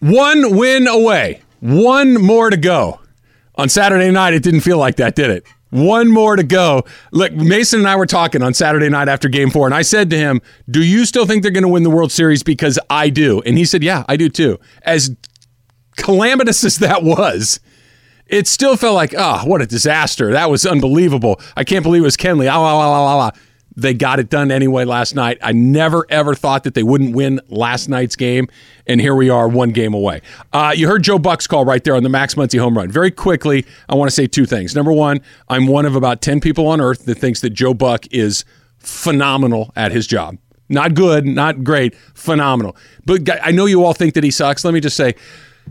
One win away. One more to go. On Saturday night, it didn't feel like that, did it? One more to go. Look, Mason and I were talking on Saturday night after game four, and I said to him, Do you still think they're going to win the World Series? Because I do. And he said, Yeah, I do too. As calamitous as that was, it still felt like, oh, what a disaster. That was unbelievable. I can't believe it was Kenley. Ah, ah, ah, ah, ah. They got it done anyway last night. I never, ever thought that they wouldn't win last night's game. And here we are, one game away. Uh, you heard Joe Buck's call right there on the Max Muncy home run. Very quickly, I want to say two things. Number one, I'm one of about 10 people on earth that thinks that Joe Buck is phenomenal at his job. Not good, not great, phenomenal. But I know you all think that he sucks. Let me just say,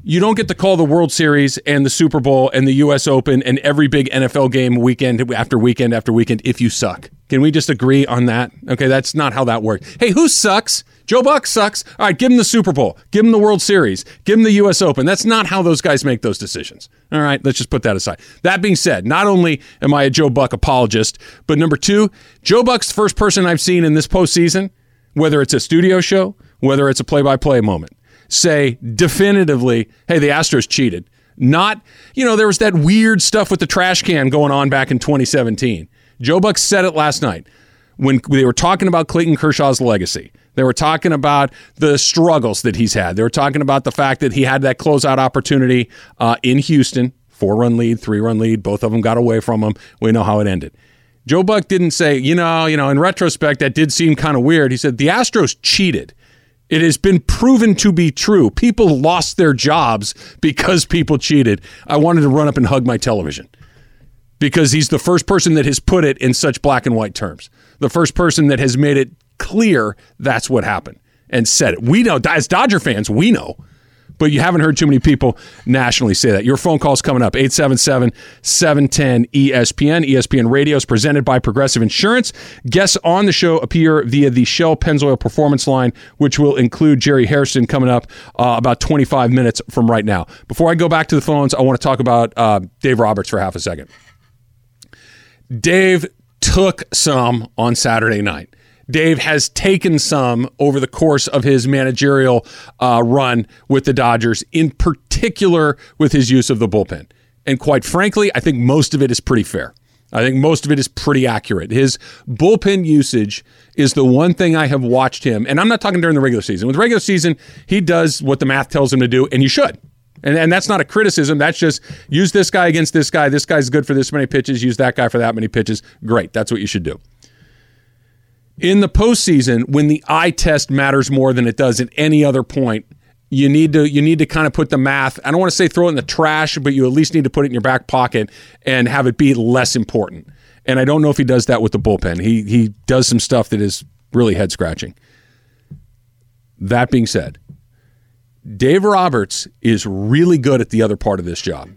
you don't get to call the World Series and the Super Bowl and the U.S. Open and every big NFL game weekend after weekend after weekend if you suck. Can we just agree on that? Okay, that's not how that works. Hey, who sucks? Joe Buck sucks. All right, give him the Super Bowl, give him the World Series, give him the U.S. Open. That's not how those guys make those decisions. All right, let's just put that aside. That being said, not only am I a Joe Buck apologist, but number two, Joe Buck's the first person I've seen in this postseason, whether it's a studio show, whether it's a play by play moment, say definitively, hey, the Astros cheated. Not, you know, there was that weird stuff with the trash can going on back in 2017. Joe Buck said it last night when they were talking about Clayton Kershaw's legacy. They were talking about the struggles that he's had. They were talking about the fact that he had that closeout opportunity uh, in Houston, four run lead, three run lead. Both of them got away from him. We know how it ended. Joe Buck didn't say, you know, you know, in retrospect, that did seem kind of weird. He said the Astros cheated. It has been proven to be true. People lost their jobs because people cheated. I wanted to run up and hug my television because he's the first person that has put it in such black and white terms. The first person that has made it clear that's what happened and said it. We know, as Dodger fans, we know but you haven't heard too many people nationally say that. Your phone call's coming up 877 710 ESPN. ESPN Radio is presented by Progressive Insurance. Guests on the show appear via the Shell Pennzoil Performance Line, which will include Jerry Hairston coming up uh, about 25 minutes from right now. Before I go back to the phones, I want to talk about uh, Dave Roberts for half a second. Dave took some on Saturday night. Dave has taken some over the course of his managerial uh, run with the Dodgers, in particular with his use of the bullpen. And quite frankly, I think most of it is pretty fair. I think most of it is pretty accurate. His bullpen usage is the one thing I have watched him, and I'm not talking during the regular season. With regular season, he does what the math tells him to do, and you should. And, and that's not a criticism. That's just use this guy against this guy. This guy's good for this many pitches. Use that guy for that many pitches. Great. That's what you should do in the postseason, when the eye test matters more than it does at any other point, you need to you need to kind of put the math. I don't want to say throw it in the trash, but you at least need to put it in your back pocket and have it be less important. And I don't know if he does that with the bullpen. He he does some stuff that is really head scratching. That being said, Dave Roberts is really good at the other part of this job.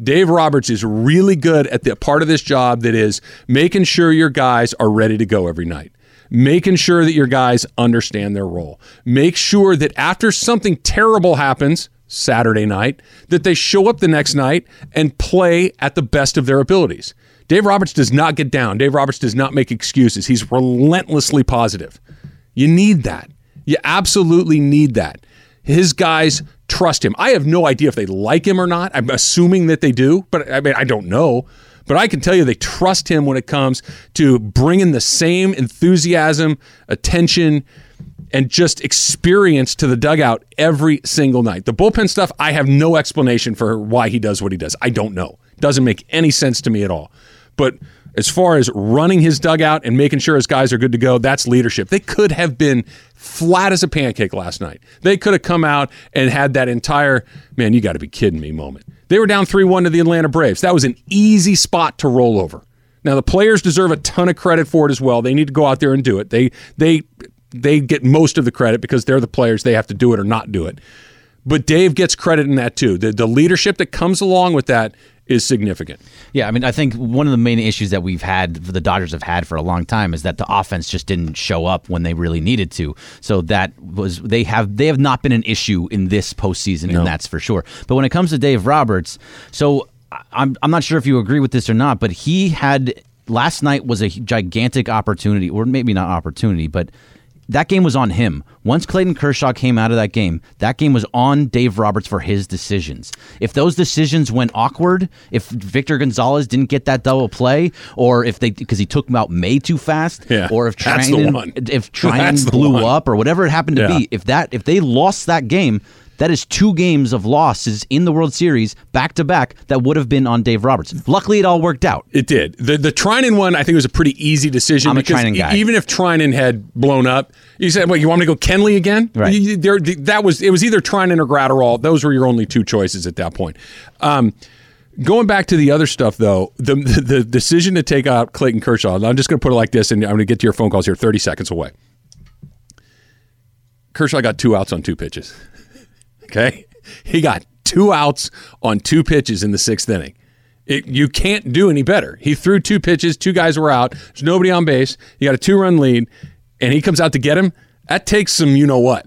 Dave Roberts is really good at the part of this job that is making sure your guys are ready to go every night making sure that your guys understand their role. Make sure that after something terrible happens Saturday night, that they show up the next night and play at the best of their abilities. Dave Roberts does not get down. Dave Roberts does not make excuses. He's relentlessly positive. You need that. You absolutely need that. His guys trust him. I have no idea if they like him or not. I'm assuming that they do, but I mean, I don't know. But I can tell you they trust him when it comes to bringing the same enthusiasm, attention, and just experience to the dugout every single night. The bullpen stuff, I have no explanation for why he does what he does. I don't know. Doesn't make any sense to me at all. But as far as running his dugout and making sure his guys are good to go, that's leadership. They could have been flat as a pancake last night. They could have come out and had that entire, man, you got to be kidding me moment. They were down 3 1 to the Atlanta Braves. That was an easy spot to roll over. Now, the players deserve a ton of credit for it as well. They need to go out there and do it. They, they, they get most of the credit because they're the players. They have to do it or not do it. But Dave gets credit in that too. The, the leadership that comes along with that is significant. Yeah, I mean, I think one of the main issues that we've had, the Dodgers have had for a long time, is that the offense just didn't show up when they really needed to. So that was they have they have not been an issue in this postseason, no. and that's for sure. But when it comes to Dave Roberts, so I'm I'm not sure if you agree with this or not, but he had last night was a gigantic opportunity, or maybe not opportunity, but that game was on him. Once Clayton Kershaw came out of that game, that game was on Dave Roberts for his decisions. If those decisions went awkward, if Victor Gonzalez didn't get that double play, or if they because he took him out May too fast, Yeah, or if Treinen, if Treinen blew up or whatever it happened to Yeah. be, if that if they lost that game, that is two games of losses in the World Series back to back that would have been on Dave Roberts. Luckily, it all worked out. It did. The the Treinen one, I think, was a pretty easy decision I'm a because Treinen guy. even if Treinen had blown up, you said, "What you want me to go Kenley again?" Right. You- there- that was it was either Treinen or Graterol. Those were your only two choices at that point. Um, going back to the other stuff, though, the, the the decision to take out Clayton Kershaw. I'm just going to put it like this, and I'm going to get to your phone calls here. 30 seconds away. Kershaw got two outs on two pitches. Okay, he got two outs on two pitches in the sixth inning. It, you can't do any better. He threw two pitches, two guys were out. There's nobody on base. You got a two-run lead, and he comes out to get him. That takes some, you know what?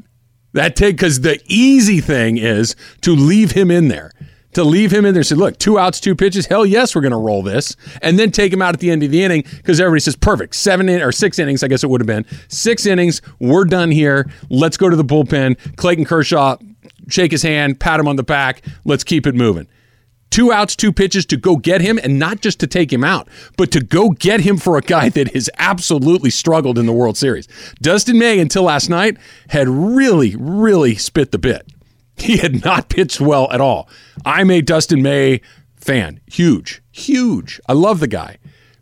That take because the easy thing is to leave him in there. To leave him in there, say, look, two outs, two pitches. Hell yes, we're going to roll this, and then take him out at the end of the inning because everybody says perfect. Seven in, or six innings, I guess it would have been six innings. We're done here. Let's go to the bullpen. Clayton Kershaw, shake his hand, pat him on the back. Let's keep it moving two outs, two pitches to go get him, and not just to take him out, but to go get him for a guy that has absolutely struggled in the World Series. Dustin May, until last night, had really, really spit the bit. He had not pitched well at all. I'm a Dustin May fan. Huge, huge. I love the guy.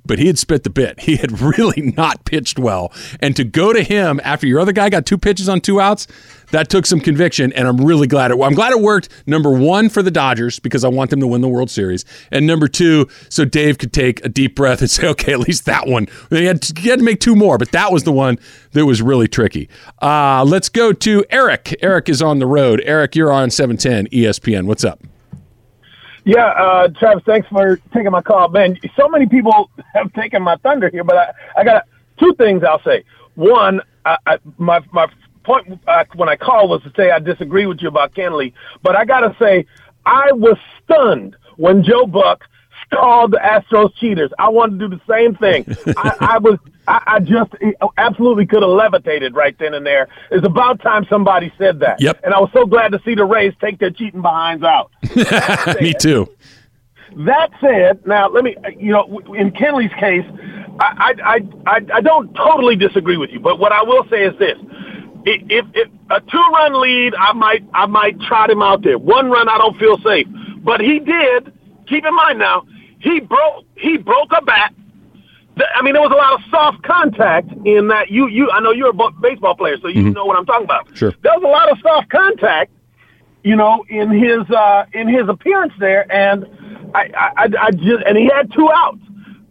But he had spit the bit. He had really not pitched well. And to go to him after your other guy got two pitches on two outs, that took some conviction. And I'm really glad it. I'm glad it worked. Number one for the Dodgers because I want them to win the World Series, and number two so Dave could take a deep breath and say, okay, at least that one. He had to, he had to make two more, but that was the one that was really tricky. Uh, let's go to Eric. Eric is on the road. Eric, you're on 710 ESPN. What's up? Yeah, uh, Travis, thanks for taking my call. Man, so many people have taken my thunder here, but I, I got two things I'll say. One, I, I, my my point uh, when I called was to say I disagree with you about Kenley, but I got to say I was stunned when Joe Buck called the Astros cheaters. I wanted to do the same thing. I, I was, I, I just absolutely could have levitated right then and there. It's about time somebody said that. Yep. And I was so glad to see the Rays take their cheating behinds out. Me too. That said, now let me, you know, in Kenley's case, I, I, I, I, don't totally disagree with you, but what I will say is this: if, if a two-run lead, I might, I might trot him out there. One run, I don't feel safe, but he did. Keep in mind now, he broke, he broke a bat. I mean, there was a lot of soft contact in that. You, you, I know you're a baseball player, so you know what I'm talking about. Sure. There was a lot of soft contact you know, in his uh, in his appearance there, and I, I, I- just and he had two outs.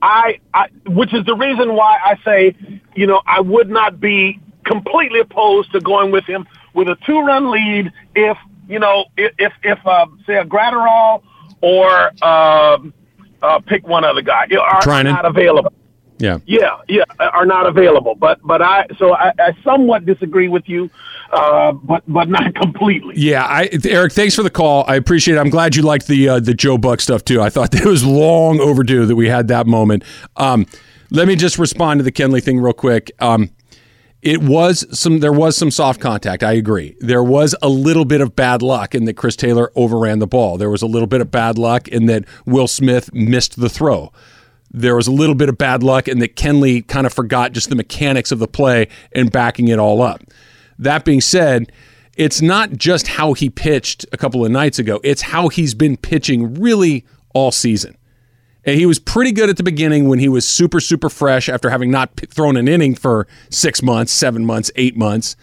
I, I, which is the reason why I say, you know, I would not be completely opposed to going with him with a two-run lead if you know if if, if uh, say a Graterol or um, uh, pick one other guy are Treinen. not available. Yeah. Yeah, yeah, are not available. But but I so I, I somewhat disagree with you, uh, but but not completely. Yeah, I, Eric, thanks for the call. I appreciate it. I'm glad you liked the uh, the Joe Buck stuff too. I thought that it was long overdue that we had that moment. Um, let me just respond to the Kenley thing real quick. Um, it was some there was some soft contact. I agree. There was a little bit of bad luck in that Chris Taylor overran the ball. There was a little bit of bad luck in that Will Smith missed the throw. There was a little bit of bad luck and that Kenley kind of forgot just the mechanics of the play and backing it all up. That being said, it's not just how he pitched a couple of nights ago, it's how he's been pitching really all season. And he was pretty good at the beginning when he was super, super fresh after having not thrown an inning for six months, seven months, eight months.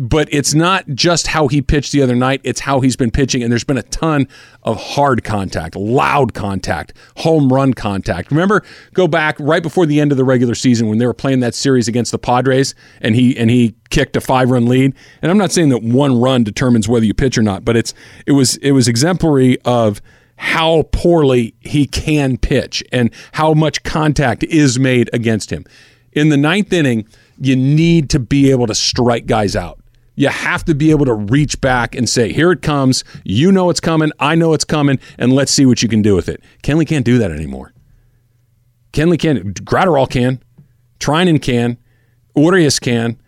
But it's not just how he pitched the other night, it's how he's been pitching. And there's been a ton of hard contact, loud contact, home run contact. Remember, go back right before the end of the regular season when they were playing that series against the Padres and he and he kicked a five run lead. And I'm not saying that one run determines whether you pitch or not, but it's it was it was exemplary of how poorly he can pitch and how much contact is made against him. In the ninth inning, you need to be able to strike guys out. You have to be able to reach back and say, here it comes. You know it's coming. I know it's coming. And let's see what you can do with it. Kenley can't do that anymore. Kenley can. Graterol can. Treinen can. Urias can.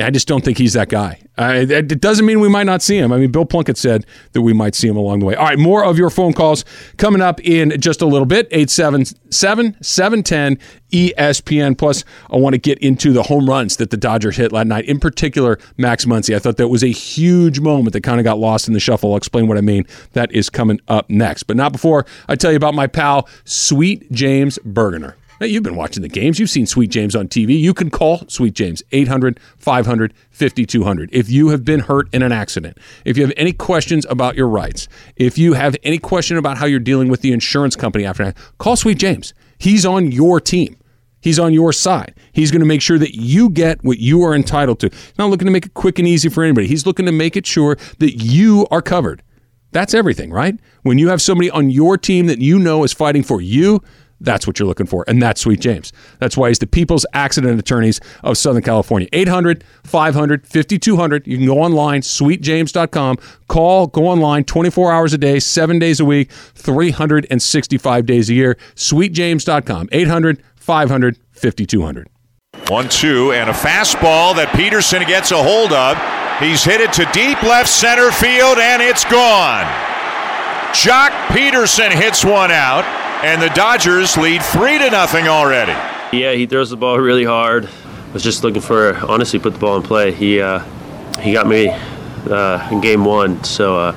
I just don't think he's that guy. Uh, it doesn't mean we might not see him. I mean, Bill Plunkett said that we might see him along the way. All right, more of your phone calls coming up in just a little bit. 877 710 ESPN. Plus, I want to get into the home runs that the Dodgers hit last night, in particular, Max Muncy. I thought that was a huge moment that kind of got lost in the shuffle. I'll explain what I mean. That is coming up next. But not before I tell you about my pal, Sweet James Burgener. You've been watching the games. You've seen Sweet James on TV. You can call Sweet James 800 500 5200. If you have been hurt in an accident, if you have any questions about your rights, if you have any question about how you're dealing with the insurance company after that, call Sweet James. He's on your team. He's on your side. He's going to make sure that you get what you are entitled to. He's not looking to make it quick and easy for anybody. He's looking to make it sure that you are covered. That's everything, right? When you have somebody on your team that you know is fighting for you, that's what you're looking for. And that's Sweet James. That's why he's the People's Accident Attorneys of Southern California. 800 500 5200. You can go online, sweetjames.com. Call, go online 24 hours a day, seven days a week, 365 days a year. Sweetjames.com. 800 500 5200. One, two, and a fastball that Pederson gets a hold of. He's hit it to deep left center field, and it's gone. Joc Pederson hits one out and the Dodgers lead three to nothing already. Yeah, he throws the ball really hard. Was just looking for honestly put the ball in play. He uh, he got me uh, in game one, so uh,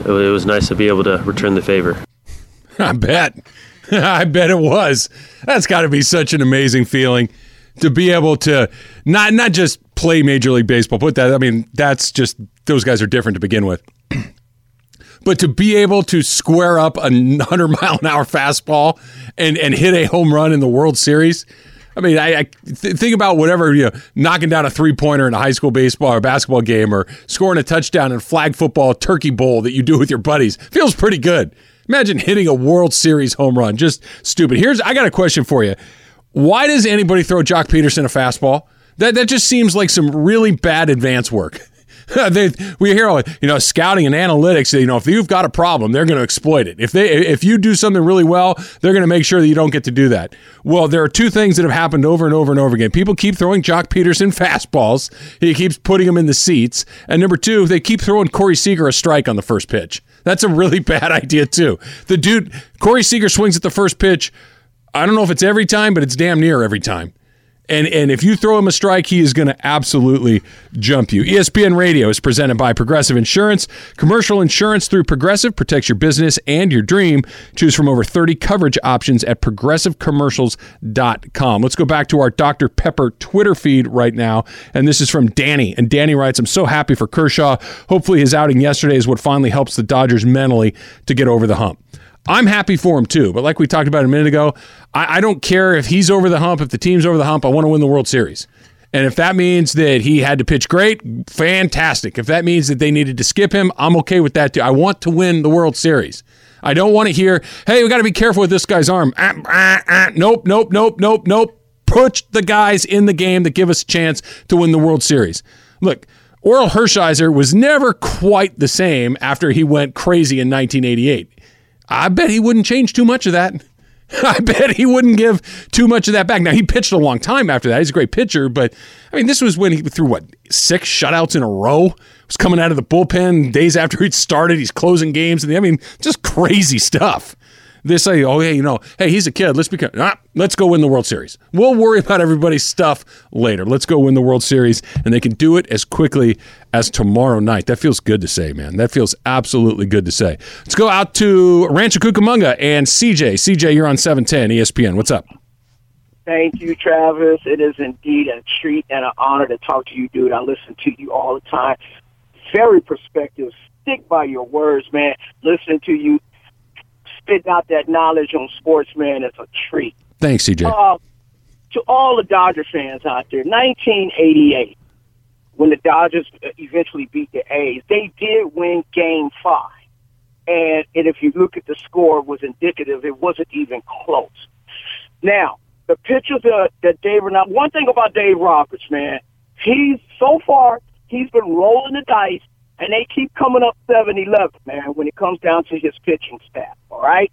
it, it was nice to be able to return the favor. I bet. I bet it was. That's got to be such an amazing feeling to be able to not not just play Major League Baseball. Put that. I mean, that's just those guys are different to begin with. But to be able to square up a 100 mile an hour fastball and, and hit a home run in the World Series, I mean, I, I th- think about whatever you know, knocking down a three pointer in a high school baseball or basketball game, or scoring a touchdown in flag football turkey bowl that you do with your buddies. Feels pretty good. Imagine hitting a World Series home run. Just stupid. Here's I got a question for you. Why does anybody throw Joc Pederson a fastball? That that just seems like some really bad advance work. they, we hear, all you know, scouting and analytics. You know, if you've got a problem, they're going to exploit it. If they, if you do something really well, they're going to make sure that you don't get to do that. Well, there are two things that have happened over and over and over again. People keep throwing Joc Pederson fastballs. He keeps putting them in the seats. And number two, they keep throwing Corey Seager a strike on the first pitch. That's a really bad idea too. The dude, Corey Seager swings at the first pitch. I don't know if it's every time, but it's damn near every time. And and if you throw him a strike, he is going to absolutely jump you. ESPN Radio is presented by Progressive Insurance. Commercial insurance through Progressive protects your business and your dream. Choose from over 30 coverage options at progressivecommercials.com. Let's go back to our Dr. Pepper Twitter feed right now. And this is from Danny. And Danny writes, I'm so happy for Kershaw. Hopefully his outing yesterday is what finally helps the Dodgers mentally to get over the hump. I'm happy for him too. But like we talked about a minute ago, I, I don't care if he's over the hump, if the team's over the hump. I want to win the World Series. And if that means that he had to pitch great, fantastic. If that means that they needed to skip him, I'm okay with that too. I want to win the World Series. I don't want to hear, hey, we got to be careful with this guy's arm. Ah, ah, ah. Nope, nope, nope, nope, nope. Put the guys in the game that give us a chance to win the World Series. Look, Orel Hershiser was never quite the same after he went crazy in 1988. I bet he wouldn't change too much of that. I bet he wouldn't give too much of that back. Now he pitched a long time after that. He's a great pitcher, but I mean, this was when he threw what six shutouts in a row. Was coming out of the bullpen days after he'd started. He's closing games, and I mean, just crazy stuff. They say, oh, hey, you know, hey, he's a kid. Let's be, ah, let's go win the World Series. We'll worry about everybody's stuff later. Let's go win the World Series, and they can do it as quickly as tomorrow night. That feels good to say, man. That feels absolutely good to say. Let's go out to Rancho Cucamonga and CJ. CJ, you're on 710 ESPN. What's up? Thank you, Travis. It is indeed a treat and an honor to talk to you, dude. I listen to you all the time. Very perspective. Stick by your words, man. Listen to you spitting out that knowledge on sports, man, is a treat. Thanks, CJ. Uh, to all the Dodger fans out there, 1988, when the Dodgers eventually beat the A's, they did win Game Five, and and if you look at the score, it was indicative. It wasn't even close. Now, the pitcher that that Dave. Now, one thing about Dave Roberts, man, he's so far he's been rolling the dice and they keep coming up 7-11, man, when it comes down to his pitching staff, all right?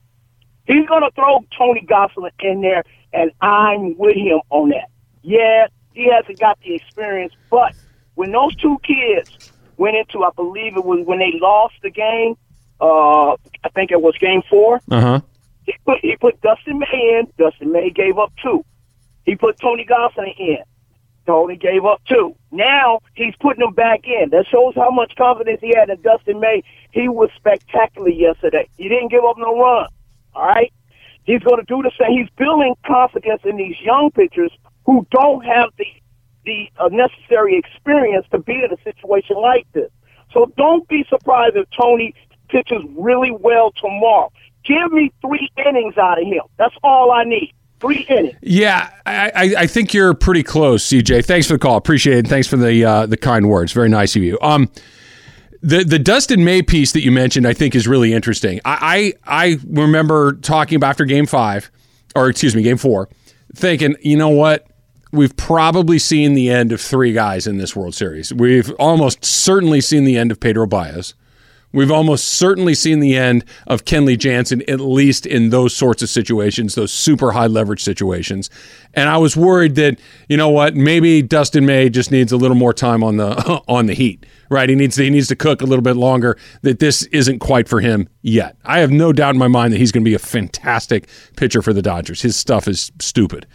He's going to throw Tony Gonsolin in there, and I'm with him on that. Yeah, he hasn't got the experience. But when those two kids went into, I believe it was when they lost the game. Uh, I think it was game four. Uh huh. He put he put Dustin May in. Dustin May gave up two. He put Tony Gonsolin in. Tony gave up two. Now he's putting him back in. That shows how much confidence he had in Dustin May. He was spectacular yesterday. He didn't give up no run. All right. He's going to do the same. He's building confidence in these young pitchers who don't have the the uh, necessary experience to be in a situation like this. So don't be surprised if Tony pitches really well tomorrow. Give me three innings out of him. That's all I need. Three innings. Yeah, I, I, think you're pretty close, CJ. Thanks for the call. Appreciate it. Thanks for the uh, the kind words. Very nice of you. Um, the the Dustin May piece that you mentioned, I think, is really interesting. I I, I remember talking about after Game Five, or excuse me, Game Four, thinking, you know what, we've probably seen the end of three guys in this World Series. We've almost certainly seen the end of Pedro Baez. We've almost certainly seen the end of Kenley Jansen, at least in those sorts of situations, those super high leverage situations. And I was worried that, you know what, maybe Dustin May just needs a little more time on the on the heat. Right. He needs to he needs to cook a little bit longer, that this isn't quite for him yet. I have no doubt in my mind that he's going to be a fantastic pitcher for the Dodgers. His stuff is stupid.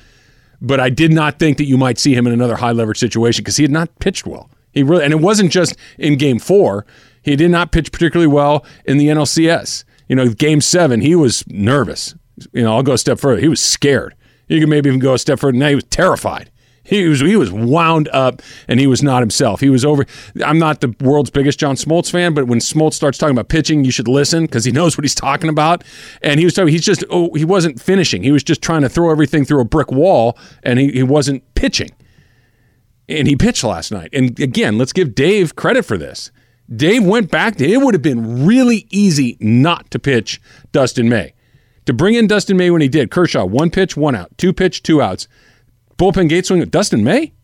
But I did not think that you might see him in another high leverage situation because he had not pitched well. He really and it wasn't just in game four. He did not pitch particularly well in the NLCS. You know, game seven, he was nervous. You know, I'll go a step further. He was scared. You can maybe even go a step further. Now he was terrified. He was he was wound up and he was not himself. He was over. I'm not the world's biggest John Smoltz fan, but when Smoltz starts talking about pitching, you should listen because he knows what he's talking about. And he was talking. He's just oh, he wasn't finishing. He was just trying to throw everything through a brick wall, and he, he wasn't pitching. And he pitched last night. And again, let's give Dave credit for this. Dave went back to it would have been really easy not to pitch Dustin May. To bring in Dustin May when he did, Kershaw, one pitch, one out, two pitch, two outs. Bullpen gate swing, with Dustin May?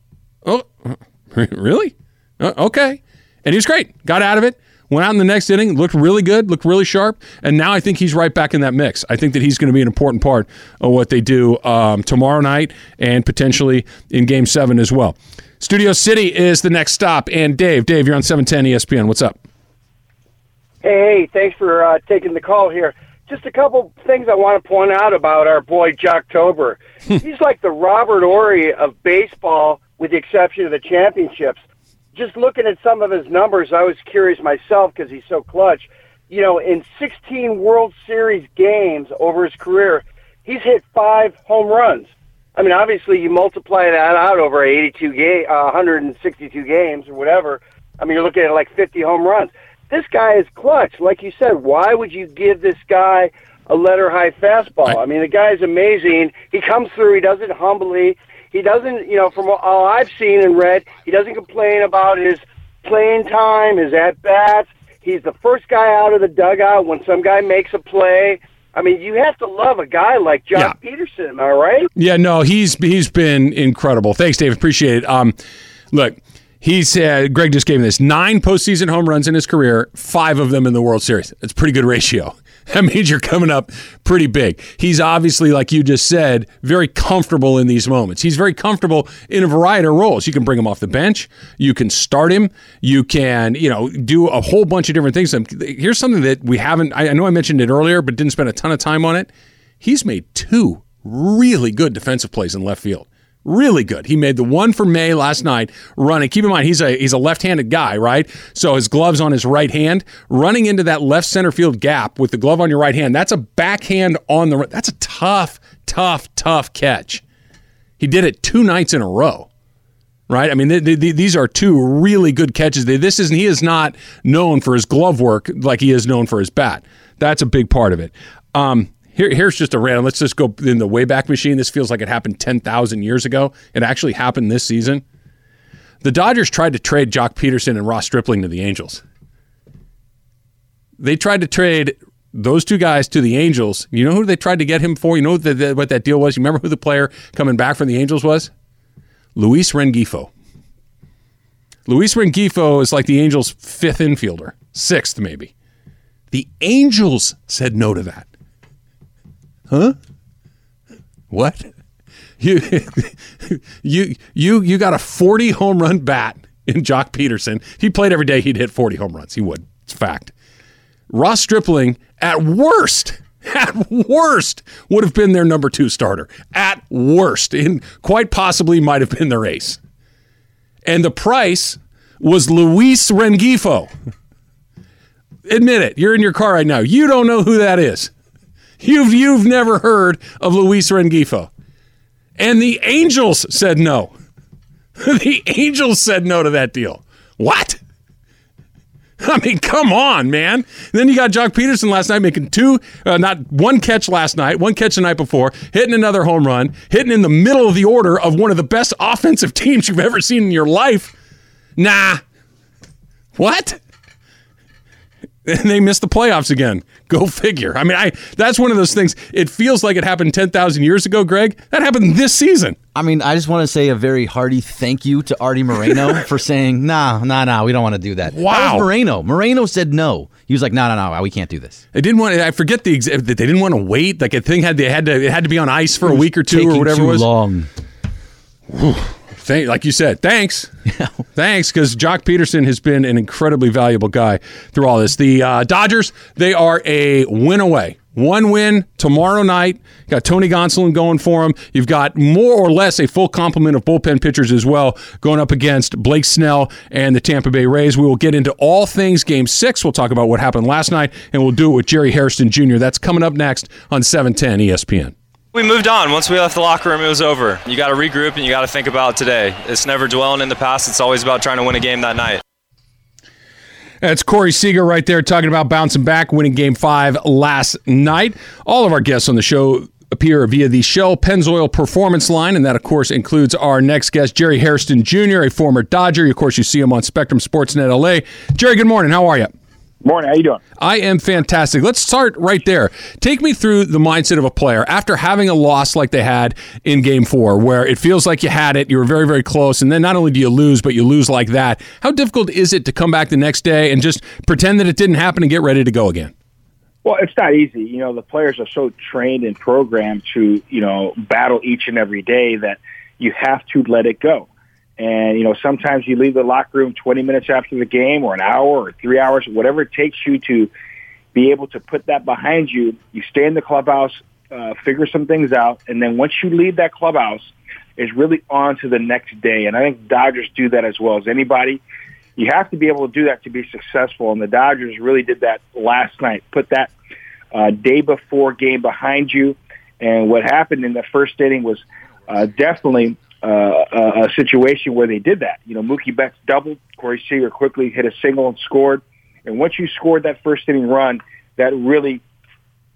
Oh, really? Uh, okay. And he was great. Got out of it. Went out in the next inning, looked really good, looked really sharp, and now I think he's right back in that mix. I think that he's going to be an important part of what they do um, tomorrow night and potentially in Game Seven as well. Studio City is the next stop. And Dave, Dave, you're on 710 ESPN. What's up? Hey, thanks for uh, taking the call here. Just a couple things I want to point out about our boy Joctober. He's like the Robert Horry of baseball, with the exception of the championships. Just looking at some of his numbers, I was curious myself because he's so clutch. You know, in 16 World Series games over his career, he's hit five home runs. I mean, obviously, you multiply that out over 82 game, uh, 162 games or whatever. I mean, you're looking at like 50 home runs. This guy is clutch, like you said. Why would you give this guy a letter high fastball? I, I mean, the guy's amazing. He comes through. He does it humbly. He doesn't, you know, from all I've seen and read, he doesn't complain about his playing time, his at bats. He's the first guy out of the dugout when some guy makes a play. I mean, you have to love a guy like John yeah. Pederson, am I right? Yeah, no, he's he's been incredible. Thanks, Dave. Appreciate it. Um, look, he's uh, Greg just gave me this nine postseason home runs in his career, five of them in the World Series. That's a pretty good ratio. That means you're coming up pretty big. He's obviously, like you just said, very comfortable in these moments. He's very comfortable in a variety of roles. You can bring him off the bench. You can start him. You can, you know, do a whole bunch of different things. Here's something that we haven't. I know I mentioned it earlier, but didn't spend a ton of time on it. He's made two really good defensive plays in left field really good. He made the one for May last night running. Keep in mind he's a he's a left-handed guy, right? So his gloves on his right hand, running into that left center field gap with the glove on your right hand. That's a backhand on the that's a tough, tough, tough catch. He did it two nights in a row. Right, I mean, these are two really good catches. This isn't. He is not known for his glove work like he is known for his bat. That's a big part of it. Um, here, here's just a random. Let's just go in the Wayback Machine. This feels like it happened 10,000 years ago. It actually happened this season. The Dodgers tried to trade Joc Pederson and Ross Stripling to the Angels. They tried to trade those two guys to the Angels. You know who they tried to get him for? You know the, the, what that deal was? You remember who the player coming back from the Angels was? Luis Rengifo. Luis Rengifo is like the Angels' fifth infielder, sixth maybe. The Angels said no to that. Huh? What? You, you, you, you got a 40 home run bat in Joc Pederson. He played every day. He'd hit 40 home runs. He would. It's a fact. Ross Stripling, at worst, at worst, would have been their number two starter. At worst, and quite possibly might have been their ace. And the price was Luis Rengifo. Admit it. You're in your car right now. You don't know who that is. You've you've never heard of Luis Rengifo. And the Angels said no. the Angels said no to that deal. What? I mean, come on, man. And then you got Joc Pederson last night making two, uh, not one catch last night, one catch the night before, hitting another home run, hitting in the middle of the order of one of the best offensive teams you've ever seen in your life. Nah. What? and they missed the playoffs again. Go figure. I mean, I that's one of those things. It feels like it happened ten thousand years ago, Greg. That happened this season. I mean, I just want to say a very hearty thank you to Artie Moreno for saying, "Nah, nah, nah, we don't want to do that." Wow. that was Moreno. Moreno said no. He was like, "No, no, no, we can't do this." They didn't want. I forget the that they didn't want to wait. Like a thing had they had to it had to be on ice for a week or two or whatever too it was. long. Thank, like you said, thanks, thanks, because Joc Pederson has been an incredibly valuable guy through all this. The uh, Dodgers, they are a win away. One win tomorrow night. Got Tony Gonsolin going for him. You've got more or less a full complement of bullpen pitchers as well going up against Blake Snell and the Tampa Bay Rays. We will get into all things Game Six. We'll talk about what happened last night, and we'll do it with Jerry Hairston Jr. That's coming up next on E 710 ESPN. We moved on. Once we left the locker room, it was over. You got to regroup and you got to think about today. It's never dwelling in the past. It's always about trying to win a game that night. That's Corey Seager right there talking about bouncing back, winning game five last night. All of our guests on the show appear via the Shell Pennzoil Performance line, and that, of course, includes our next guest, Jerry Hairston Jr., a former Dodger. Of course, you see him on Spectrum Sportsnet LA. Jerry, good morning. How are you? Morning. How you doing? I am fantastic. Let's start right there. Take me through the mindset of a player after having a loss like they had in game four, where it feels like you had it, you were very, very close, and then not only do you lose, but you lose like that. How difficult is it to come back the next day and just pretend that it didn't happen and get ready to go again? Well, it's not easy. You know, the players are so trained and programmed to, you know, battle each and every day that you have to let it go. And, you know, sometimes you leave the locker room 20 minutes after the game or an hour or three hours, whatever it takes you to be able to put that behind you. You stay in the clubhouse, uh, figure some things out. And then once you leave that clubhouse, it's really on to the next day. And I think Dodgers do that as well as anybody. You have to be able to do that to be successful. And the Dodgers really did that last night. Put that uh, day before game behind you. And what happened in the first inning was uh, definitely uh, a, a situation where they did that. You know, Mookie Betts doubled. Corey Seager quickly hit a single and scored. And once you scored that first inning run, that really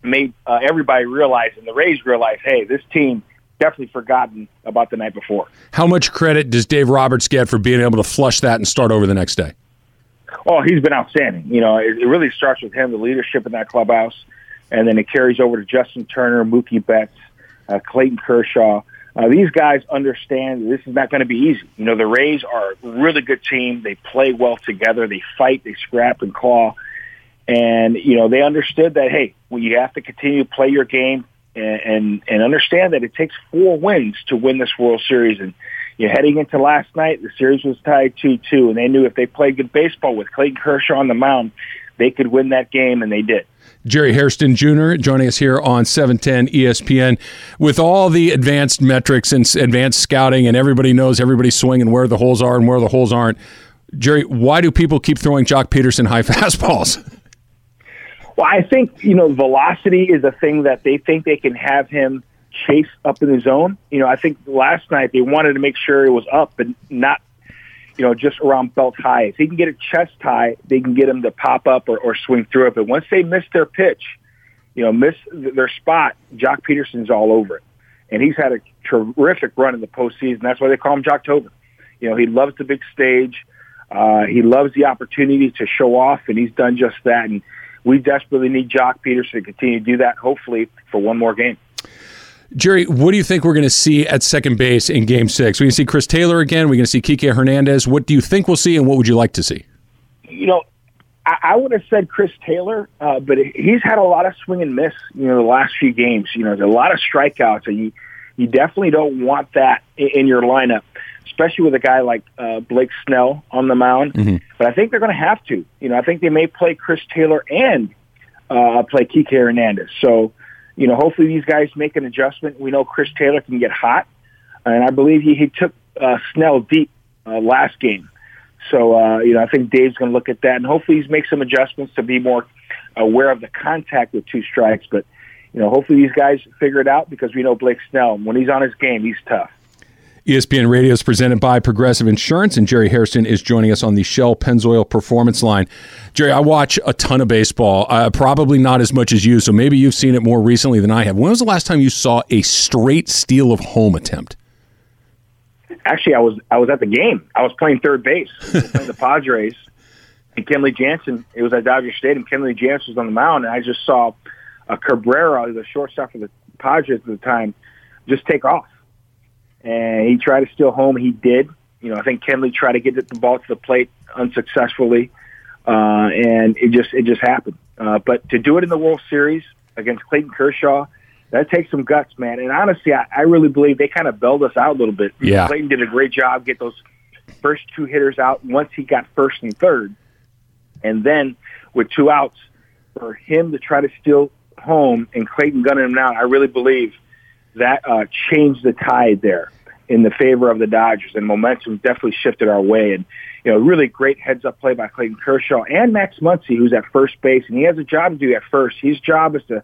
made uh, everybody realize, and the Rays realize, hey, this team definitely forgotten about the night before. How much credit does Dave Roberts get for being able to flush that and start over the next day? Oh, he's been outstanding. You know, it, it really starts with him, the leadership in that clubhouse, and then it carries over to Justin Turner, Mookie Betts, uh, Clayton Kershaw. Uh, these guys understand this is not going to be easy. You know, the Rays are a really good team. They play well together. They fight, they scrap and claw. And, you know, they understood that, hey, well, you have to continue to play your game and, and, and understand that it takes four wins to win this World Series. And, you know, heading into last night, the series was tied 2-2, and they knew if they played good baseball with Clayton Kershaw on the mound, they could win that game, and they did. Jerry Hairston Jr. joining us here on 710 ESPN with all the advanced metrics and advanced scouting, and everybody knows everybody's swing and where the holes are and where the holes aren't. Jerry, why do people keep throwing Joc Pederson high fastballs? Well, I think, you know, velocity is a thing that they think they can have him chase up in the zone. You know, I think last night they wanted to make sure it was up but not, you know, just around belt high. If he can get it chest high, they can get him to pop up or, or swing through it. But once they miss their pitch, you know, miss their spot, Joc Pederson's all over it. And he's had a terrific run in the postseason. That's why they call him Joctober. You know, he loves the big stage. Uh, he loves the opportunity to show off, and he's done just that. And we desperately need Joc Pederson to continue to do that, hopefully, for one more game. Jerry, what do you think we're going to see at second base in game six? We're going to see Chris Taylor again. We're going to see Kike Hernandez. What do you think we'll see, and what would you like to see? You know, I, I would have said Chris Taylor, uh, but he's had a lot of swing and miss, you know, the last few games. You know, there's a lot of strikeouts, and you You definitely don't want that in, in your lineup, especially with a guy like uh, Blake Snell on the mound. Mm-hmm. But I think they're going to have to. You know, I think they may play Chris Taylor and uh, play Kike Hernandez. So, you know, hopefully these guys make an adjustment. We know Chris Taylor can get hot, and I believe he, he took uh, Snell deep uh, last game. So, uh, you know, I think Dave's going to look at that, and hopefully he's make some adjustments to be more aware of the contact with two strikes. But, you know, hopefully these guys figure it out because we know Blake Snell, when he's on his game, he's tough. ESPN Radio is presented by Progressive Insurance, and Jerry Hairston is joining us on the Shell Pennzoil Performance Line. Jerry, I watch a ton of baseball, uh, probably not as much as you, so maybe you've seen it more recently than I have. When was the last time you saw a straight steal of home attempt? Actually, I was I was at the game. I was playing third base, playing the Padres, and Kenley Jansen. It was at Dodger Stadium. Kenley Jansen was on the mound, and I just saw a Cabrera, the shortstop for the Padres at the time, just take off. And he tried to steal home. He did. You know, I think Kenley tried to get the ball to the plate unsuccessfully, uh, and it just it just happened. Uh, but to do it in the World Series against Clayton Kershaw, that takes some guts, man. And honestly, I, I really believe they kind of bailed us out a little bit. Yeah. Clayton did a great job get those first two hitters out once he got first and third, and then with two outs, for him to try to steal home and Clayton gunning him down, I really believe that uh, changed the tide there in the favor of the Dodgers, and momentum definitely shifted our way. And you know, really great heads up play by Clayton Kershaw and Max Muncy, who's at first base, and he has a job to do at first. His job is to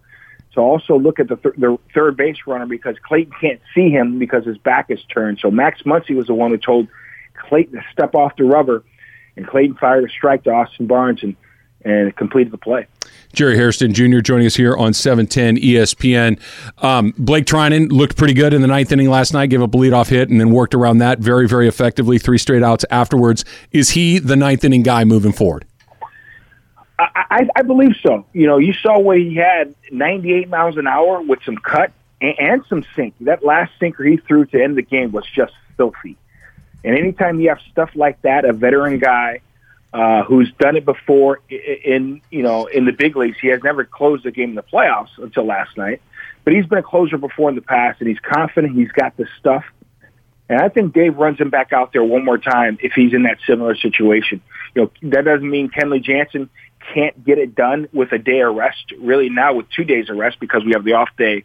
to also look at the, th- the third base runner because Clayton can't see him because his back is turned. So Max Muncy was the one who told Clayton to step off the rubber, and Clayton fired a strike to Austin Barnes and and completed the play. Jerry Hairston Jr. joining us here on 710 ESPN. Um, Blake Treinen looked pretty good in the ninth inning last night, gave up a leadoff hit, and then worked around that very, very effectively. Three straight outs afterwards. Is he the ninth inning guy moving forward? I, I, I believe so. You know, you saw where he had 98 miles an hour with some cut and, and some sink. That last sinker he threw to end the game was just filthy. And anytime you have stuff like that, a veteran guy uh, who's done it before in, you know in the big leagues, he has never closed a game in the playoffs until last night. But he's been a closer before in the past, and he's confident. He's got the stuff. And I think Dave runs him back out there one more time if he's in that similar situation. You know, that doesn't mean Kenley Jansen can't get it done with a day of rest. Really, now with two days of rest because we have the off day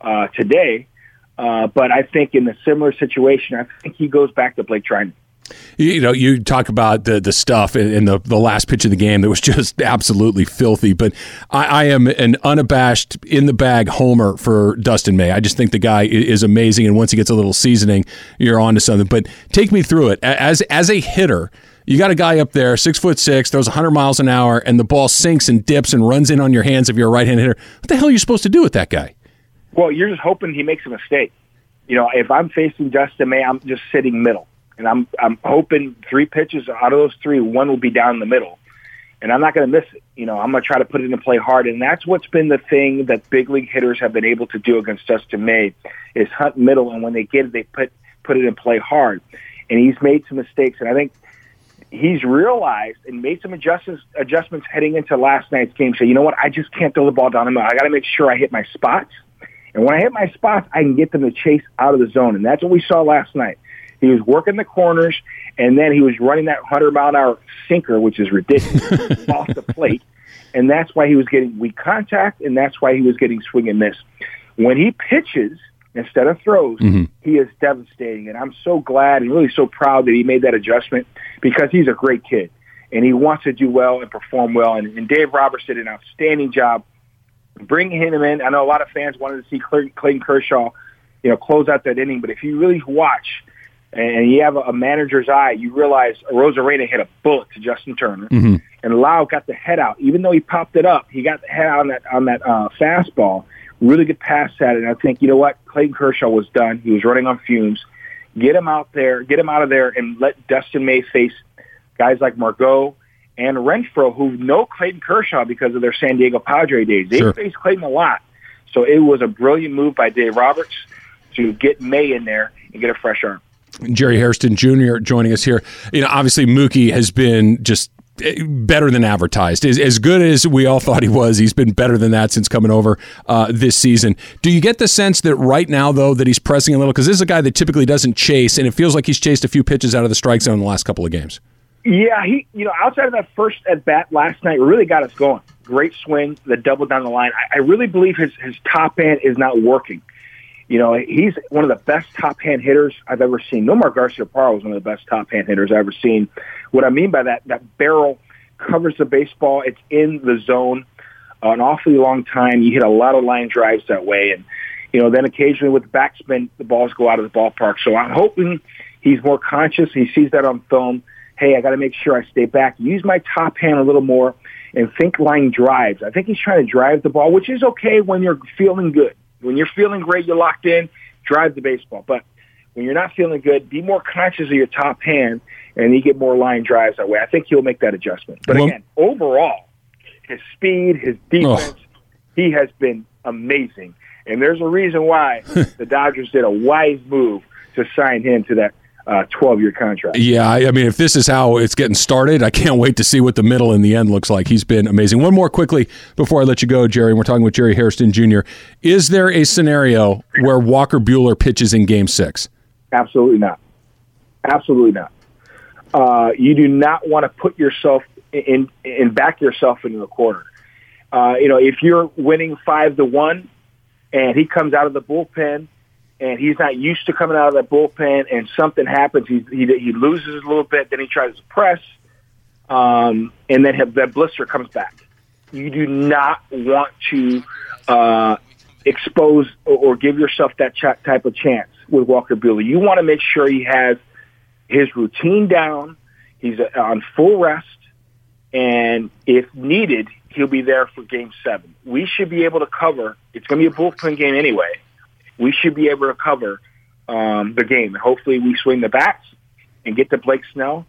uh, today. Uh, but I think in a similar situation, I think he goes back to Blake Treinen. You know, you talk about the the stuff in, the the last pitch of the game that was just absolutely filthy. But I, I am an unabashed in the bag homer for Dustin May. I just think the guy is amazing, and once he gets a little seasoning, you're on to something. But take me through it as as a hitter. You got a guy up there, six foot six, throws 100 miles an hour, and the ball sinks and dips and runs in on your hands if you're a right hand hitter. What the hell are you supposed to do with that guy? Well, you're just hoping he makes a mistake. You know, if I'm facing Dustin May, I'm just sitting middle, and I'm I'm hoping three pitches out of those three, one will be down the middle, and I'm not going to miss it. You know, I'm going to try to put it in play hard, and that's what's been the thing that big league hitters have been able to do against Dustin May is hunt middle, and when they get it, they put put it in play hard, and he's made some mistakes, and I think he's realized and made some adjustments adjustments heading into last night's game. So you know what? I just can't throw the ball down the middle. I got to make sure I hit my spots. And when I hit my spots, I can get them to chase out of the zone. And that's what we saw last night. He was working the corners, and then he was running that 100 mile an hour sinker, which is ridiculous, off the plate. And that's why he was getting weak contact, and that's why he was getting swing and miss. When he pitches instead of throws, Mhm. he is devastating. And I'm so glad and really so proud that he made that adjustment because he's a great kid and he wants to do well and perform well. And, and Dave Roberts did an outstanding job bringing him in. I know a lot of fans wanted to see Clayton Kershaw, you know, close out that inning. But if you really watch and you have a, manager's eye, you realize Arozarena hit a bullet to Justin Turner, Mhm. and Lowe got the head out. Even though he popped it up, he got the head out on that on that uh, fastball. Really good pass at it. And I think you know what, Clayton Kershaw was done. He was running on fumes. Get him out there, get him out of there, and let Dustin May face guys like Margot and Renfroe who know Clayton Kershaw because of their San Diego Padre days. They Sure. faced Clayton a lot. So it was a brilliant move by Dave Roberts to get May in there and get a fresh arm. Jerry Hairston Jr. joining us here. You know, obviously Mookie has been just eh, better than advertised. As, as good as we all thought he was, he's been better than that since coming over uh, this season. Do you get the sense that right now, though, that he's pressing a little? Because this is a guy that typically doesn't chase, and it feels like he's chased a few pitches out of the strike zone in the last couple of games. Yeah, he, you know, outside of that first at bat last night, really got us going. Great swing, the double down the line. I, I really believe his, his top hand is not working. You know, he's one of the best top hand hitters I've ever seen. Nomar Garciaparra was one of the best top hand hitters I've ever seen. What I mean by that, that barrel covers the baseball. It's in the zone uh, an awfully long time. You hit a lot of line drives that way. And, you know, then occasionally with backspin, the balls go out of the ballpark. So I'm hoping he's more conscious. He sees that on film. Hey, I got to make sure I stay back. Use my top hand a little more and think line drives. I think he's trying to drive the ball, which is okay when you're feeling good. When you're feeling great, you're locked in, drive the baseball. But when you're not feeling good, be more conscious of your top hand and you get more line drives that way. I think he'll make that adjustment. But Well- again, overall, his speed, his defense, he has been amazing. And there's a reason why the Dodgers did a wise move to sign him to that uh, 12-year contract. Yeah, I, I mean, if this is how it's getting started, I can't wait to see what the middle and the end looks like. He's been amazing. One more quickly before I let you go, Jerry. and We're talking with Jerry Hairston Jr. Is there a scenario where Walker Buehler pitches in Game Six? Absolutely not. Absolutely not. Uh, you do not want to put yourself in and back yourself into the corner. Uh, you know, if you're winning five to one, and he comes out of the bullpen, and he's not used to coming out of that bullpen, and something happens, he he, he loses a little bit, then he tries to press, um, and then that blister comes back. You do not want to uh, expose or, or give yourself that ch- type of chance with Walker Buehler. You want to make sure he has his routine down. He's uh, on full rest, and if needed, he'll be there for Game Seven. We should be able to cover. It's going to be a bullpen game anyway. We should be able to cover um, the game. Hopefully, we swing the bats and get to Blake Snell,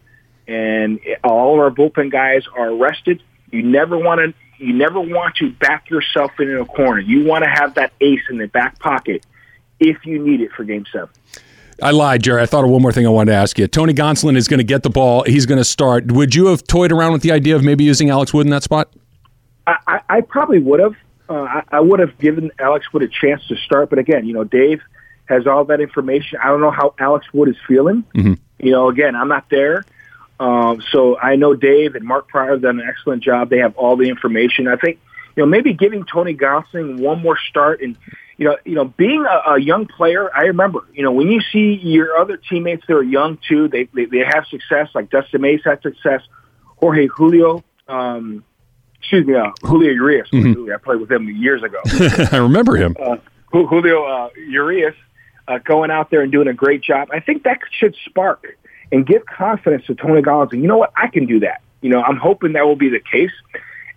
and all of our bullpen guys are rested. You never want to. You never want to back yourself in a corner. You want to have that ace in the back pocket if you need it for Game Seven. I lied, Jerry. I thought of one more thing I wanted to ask you. Tony Gonsolin is going to get the ball. He's going to start. Would you have toyed around with the idea of maybe using Alex Wood in that spot? I, I, I probably would have. Uh, I, I would have given Alex Wood a chance to start, but again, you know, Dave has all that information. I don't know how Alex Wood is feeling. You know, again, I'm not there, um, so I know Dave and Mark Prior have done an excellent job. They have all the information. I think, you know, maybe giving Tony Gonsolin one more start and. You know, you know, being a, a young player, I remember. You know, when you see your other teammates that are young too, they they, they have success. Like Dustin Mays had success. Jorge Julio, um, excuse me, uh, Julio Urias. I played with him years ago. I remember him. uh, Julio uh, Urias uh, going out there and doing a great job. I think that should spark and give confidence to Tony. And you know what? I can do that. You know, I'm hoping that will be the case.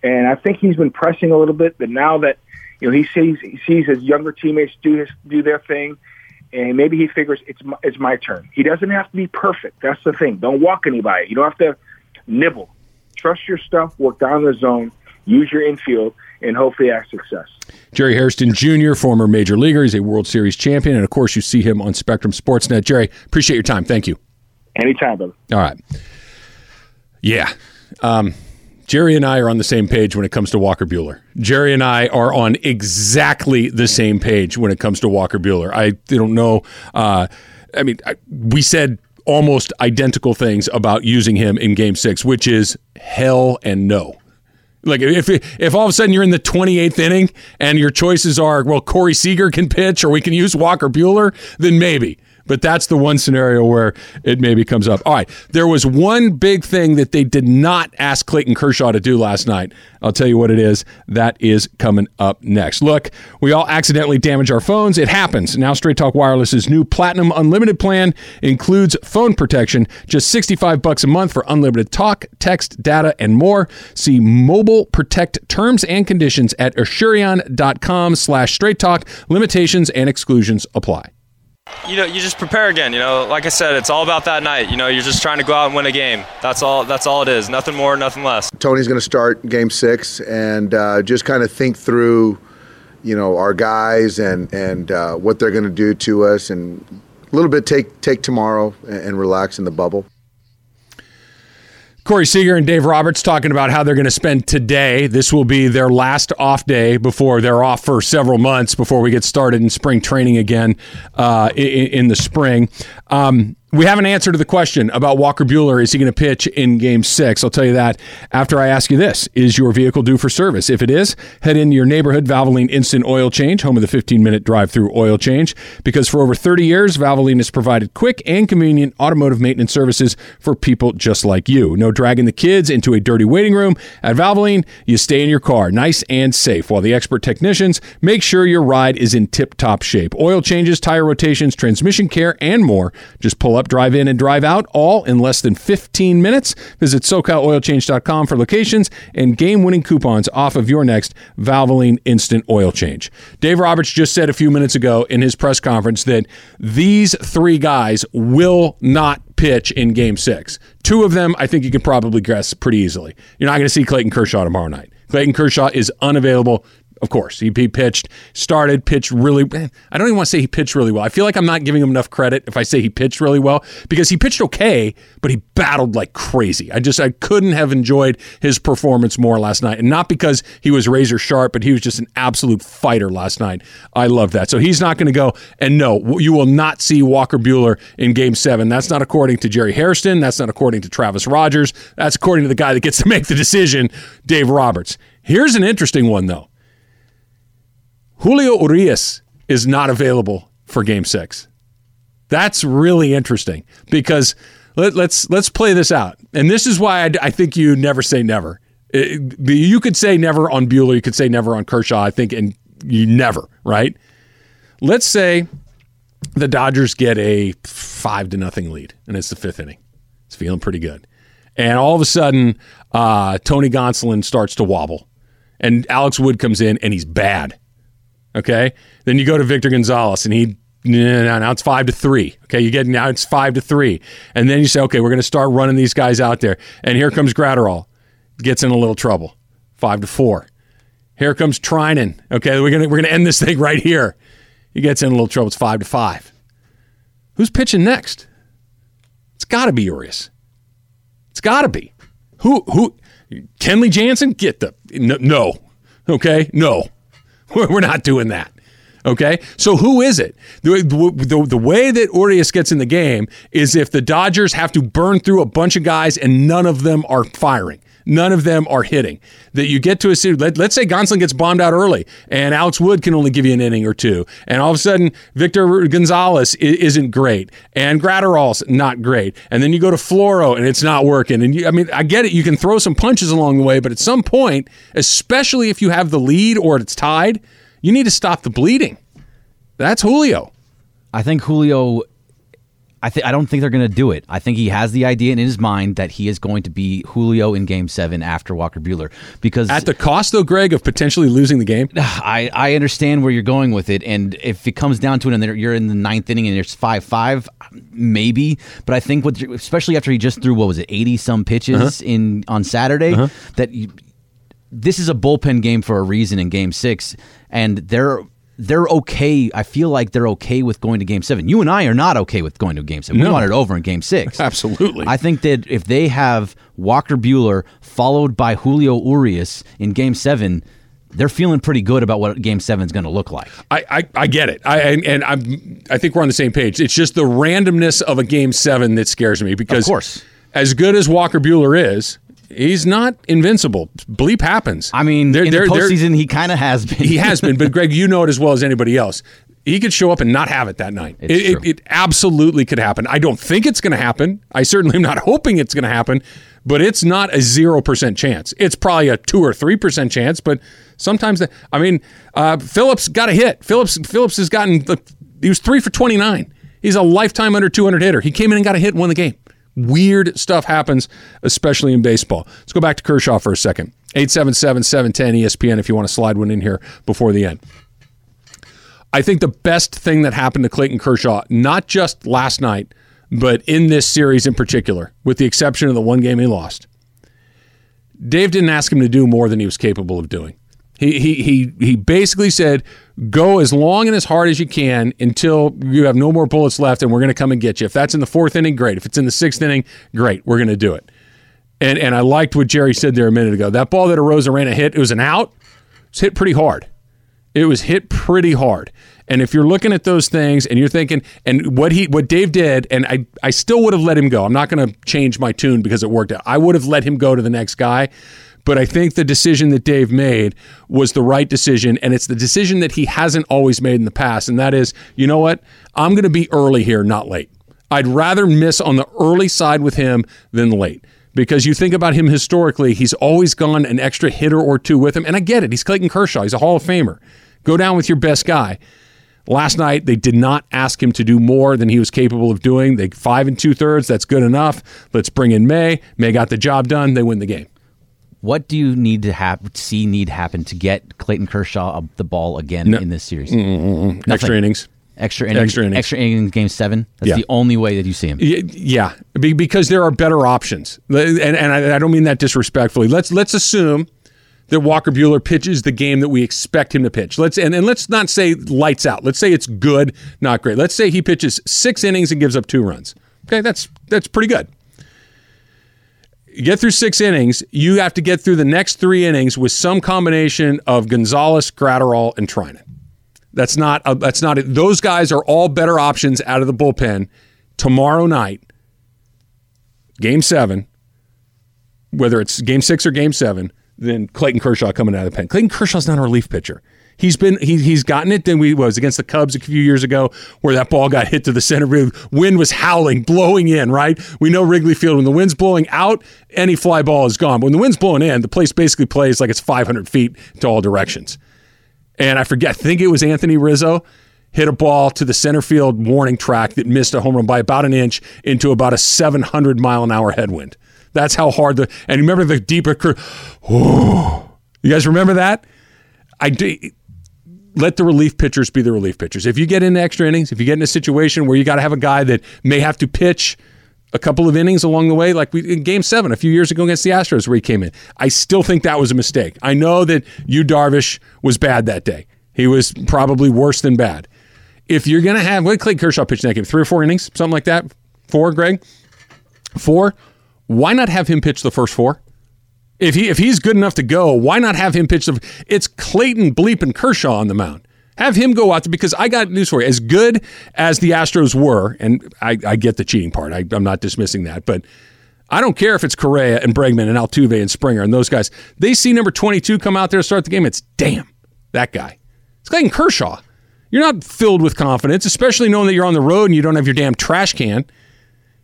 And I think he's been pressing a little bit, but now that you know he sees he sees his younger teammates do his do their thing, and maybe he figures it's my, it's my turn. He doesn't have to be perfect. That's the thing. Don't walk anybody. You don't have to nibble. Trust your stuff. Work down the zone. Use your infield, and hopefully have success. Jerry Hairston Jr., former major leaguer. He's a World Series champion. And of course, you see him on Spectrum Sportsnet. Jerry, appreciate your time. Thank you. Anytime, brother. All right. Yeah. Um, Jerry and I are on the same page when it comes to Walker Buehler. Jerry and I are on exactly the same page when it comes to Walker Buehler. I don't know. Uh, I mean, I, we said almost identical things about using him in Game Six, which is hell and no. Like if if all of a sudden you're in the 28th inning and your choices are well Corey Seager can pitch or we can use Walker Buehler, then maybe. But that's the one scenario where it maybe comes up. All right, there was one big thing that they did not ask Clayton Kershaw to do last night. I'll tell you what it is. That is coming up next. Look, we all accidentally damage our phones. It happens. Now Straight Talk Wireless's new Platinum Unlimited plan includes phone protection, just 65 bucks a month for unlimited talk, text, data, and more. See Mobile Protect terms and conditions at asurion.com slash straight talk. Limitations and exclusions apply. You know, you just prepare again. You know, like I said, it's all about that night. You know, you're just trying to go out and win a game. That's all. That's all it is. Nothing more, nothing less. Tony's going to start game six and uh, just kind of think through, you know, our guys and and uh, what they're going to do to us, and a little bit take take tomorrow and, and relax in the bubble. Corey Seager and Dave Roberts talking about how they're going to spend today. This will be their last off day before they're off for several months before we get started in spring training again uh, in, in, the spring. Um, we have an answer to the question about Walker Buehler. Is he going to pitch in game six? I'll tell you that after I ask you this Is your vehicle due for service? If it is, head into your neighborhood Valvoline Instant Oil Change, home of the 15 minute drive through oil change. Because for over 30 years, Valvoline has provided quick and convenient automotive maintenance services for people just like you. No dragging the kids into a dirty waiting room. At Valvoline, you stay in your car, nice and safe, while the expert technicians make sure your ride is in tip top shape. Oil changes, tire rotations, transmission care, and more. Just pull up, drive in, and drive out, all in less than 15 minutes. Visit SoCalOilChange.com for locations and game winning coupons off of your next Valvoline Instant Oil Change. Dave Roberts just said a few minutes ago in his press conference that these three guys will not pitch in game six. Two of them, I think you can probably guess pretty easily. You're not going to see Clayton Kershaw tomorrow night. Clayton Kershaw is unavailable of course, he, he pitched, started, pitched really. Eh, I don't even want to say he pitched really well. I feel like I'm not giving him enough credit if I say he pitched really well because he pitched okay, but he battled like crazy. I just I couldn't have enjoyed his performance more last night, and not because he was razor sharp, but he was just an absolute fighter last night. I love that. So he's not going to go. And no, you will not see Walker Buehler in Game Seven. That's not according to Jerry Hairston. That's not according to Travis Rogers. That's according to the guy that gets to make the decision, Dave Roberts. Here's an interesting one though. Julio Urias is not available for game six. That's really interesting because let, us let's, let's play this out. And this is why I, I think you never say never. It, you could say never on Buehler, you could say never on Kershaw, I think, and you never, right? Let's say the Dodgers get a five to nothing lead, and it's the fifth inning. It's feeling pretty good. And all of a sudden, uh, Tony Gonsolin starts to wobble, and Alex Wood comes in, and he's bad. Okay. Then you go to Victor Gonzalez and he no, no, now it's five to three. Okay, you get now it's five to three, and then you say, okay, we're going to start running these guys out there, and here comes Graterol, gets in a little trouble, five to four. Here comes Treinen. Okay, we're gonna we're gonna end this thing right here. He gets in a little trouble. It's five to five. Who's pitching next? It's got to be Urias. It's got to be. Who who? Kenley Jansen? Get the no. no. Okay, no. We're not doing that. Okay, so who is it? The, the, the, way that Urias gets in the game is if the Dodgers have to burn through a bunch of guys and none of them are firing. None of them are hitting. That you get to a series. Let, us say Gonsolin gets bombed out early, and Alex Wood can only give you an inning or two, and all of a sudden Victor Gonzalez isn't great, and Graterol's not great, and then you go to Floro and it's not working. And you, I mean, I get it. You can throw some punches along the way, but at some point, especially if you have the lead or it's tied, you need to stop the bleeding. That's Julio. I think Julio I think I don't think they're going to do it. I think he has the idea in his mind that he is going to be Julio in Game Seven after Walker Buehler because at the cost though, Greg, of potentially losing the game. I I understand where you're going with it, and if it comes down to it, and you're in the ninth inning and it's five five, maybe. But I think with especially after he just threw what was it eighty some pitches uh-huh. in on Saturday, uh-huh. that. You, this is a bullpen game for a reason in game six, and they're they're okay. I feel like they're okay with going to game seven. You and I are not okay with going to game seven. No. We want it over in game six. Absolutely. I think that if they have Walker Buehler followed by Julio Urias in game seven, they're feeling pretty good about what game seven is going to look like. I, I, I, get it. I and, and I'm I think we're on the same page. It's just the randomness of a game seven that scares me because of course. As good as Walker Buehler is, he's not invincible. Bleep happens. I mean, they're, in they're, the postseason, he kind of has been. he has been, but Greg, you know it as well as anybody else. He could show up and not have it that night. It, it, it, absolutely could happen. I don't think it's going to happen. I certainly am not hoping it's going to happen, but it's not a zero percent chance. It's probably a two or three percent chance. But sometimes, the, I mean, uh, Phillips got a hit. Phillips Phillips has gotten. the, He was three for twenty nine. He's a lifetime under two hundred hitter. He came in and got a hit and won the game. Weird stuff happens, especially in baseball. Let's go back to Kershaw for a second. 877 710 ESPN if you want to slide one in here before the end. I think the best thing that happened to Clayton Kershaw, not just last night, but in this series in particular, with the exception of the one game he lost, Dave didn't ask him to do more than he was capable of doing. He, he, he, he basically said, go as long and as hard as you can until you have no more bullets left, and we're going to come and get you. If that's in the fourth inning, great. If it's in the sixth inning, great. We're going to do it. And and I liked what Jerry said there a minute ago. That ball that Arozarena hit, it was an out. It was hit pretty hard. It was hit pretty hard. And if you're looking at those things and you're thinking, and what he, what Dave did, and I, I still would have let him go. I'm not going to change my tune because it worked out. I would have let him go to the next guy. But I think the decision that Dave made was the right decision, and it's the decision that he hasn't always made in the past. And that is, you know what? I'm going to be early here, not late. I'd rather miss on the early side with him than late because you think about him historically, he's always gone an extra hitter or two with him. And I get it. He's Clayton Kershaw. He's a Hall of Famer. Go down with your best guy. Last night, they did not ask him to do more than he was capable of doing. They five and two thirds. That's good enough. Let's bring in May. May got the job done. They win the game. What do you need to have see need happen to get Clayton Kershaw the ball again in this series? Mm-hmm, mm-hmm. Extra innings. Extra innings. Extra innings. Extra innings. Game seven. That's Yeah. the only way that you see him. Yeah, because there are better options, and, and I, I don't mean that disrespectfully. Let's let's assume that Walker Buehler pitches the game that we expect him to pitch. Let's and, and let's not say lights out. Let's say it's good, not great. Let's say he pitches six innings and gives up two runs. Okay, that's that's pretty good. Get through six innings, you have to get through the next three innings with some combination of Gonzalez, Graterol, and Treinen. That's not a, that's not it. Those guys are all better options out of the bullpen tomorrow night. Game seven, whether it's game six or game seven, than Clayton Kershaw coming out of the pen. Clayton Kershaw's not a relief pitcher. He's been he, he's gotten it. Then we was against the Cubs a few years ago where that ball got hit to the center. Field. Wind was howling, blowing in. Right, we know Wrigley Field when the wind's blowing out, any fly ball is gone. But when the wind's blowing in, the place basically plays like it's 500 feet to all directions. And I forget, I think it was Anthony Rizzo hit a ball to the center field warning track that missed a home run by about an inch into about a 700 mile an hour headwind. That's how hard the and remember the deeper curve. Oh, you guys remember that? I do. Let the relief pitchers be the relief pitchers. If you get into extra innings, if you get in a situation where you got to have a guy that may have to pitch a couple of innings along the way, like we in Game Seven a few years ago against the Astros, where he came in, I still think that was a mistake. I know that Yu Darvish was bad that day. He was probably worse than bad. If you're gonna have what did Clayton Kershaw pitch in that game, three or four innings, something like that, four, Greg, four. Why not have him pitch the first four? If he if he's good enough to go, why not have him pitch the? It's Clayton Bleep and Kershaw on the mound. Have him go out there because I got news for you. As good as the Astros were, and I, I get the cheating part. I, I'm not dismissing that, but I don't care if it's Correa and Bregman and Altuve and Springer and those guys. They see number 22 come out there to start the game. It's damn that guy. It's Clayton Kershaw. You're not filled with confidence, especially knowing that you're on the road and you don't have your damn trash can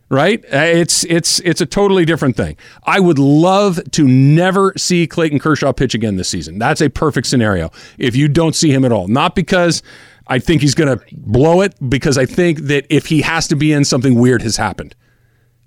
right? Uh, It's it's it's a totally different thing. I would love to never see Clayton Kershaw pitch again this season. That's a perfect scenario. If you don't see him at all, not because I think he's going to blow it, because I think that if he has to be in, something weird has happened.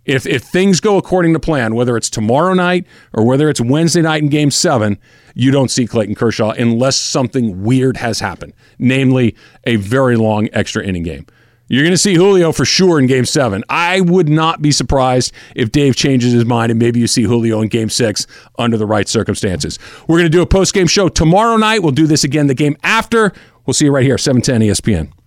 If if things go according to plan, whether it's tomorrow night or whether it's Wednesday night in Game Seven, you don't see Clayton Kershaw unless something weird has happened, namely a very long extra inning game. You're going to see Julio for sure in game seven. I would not be surprised if Dave changes his mind and maybe you see Julio in game six under the right circumstances. We're going to do a post game show tomorrow night. We'll do this again the game after. We'll see you right here, 710 ESPN.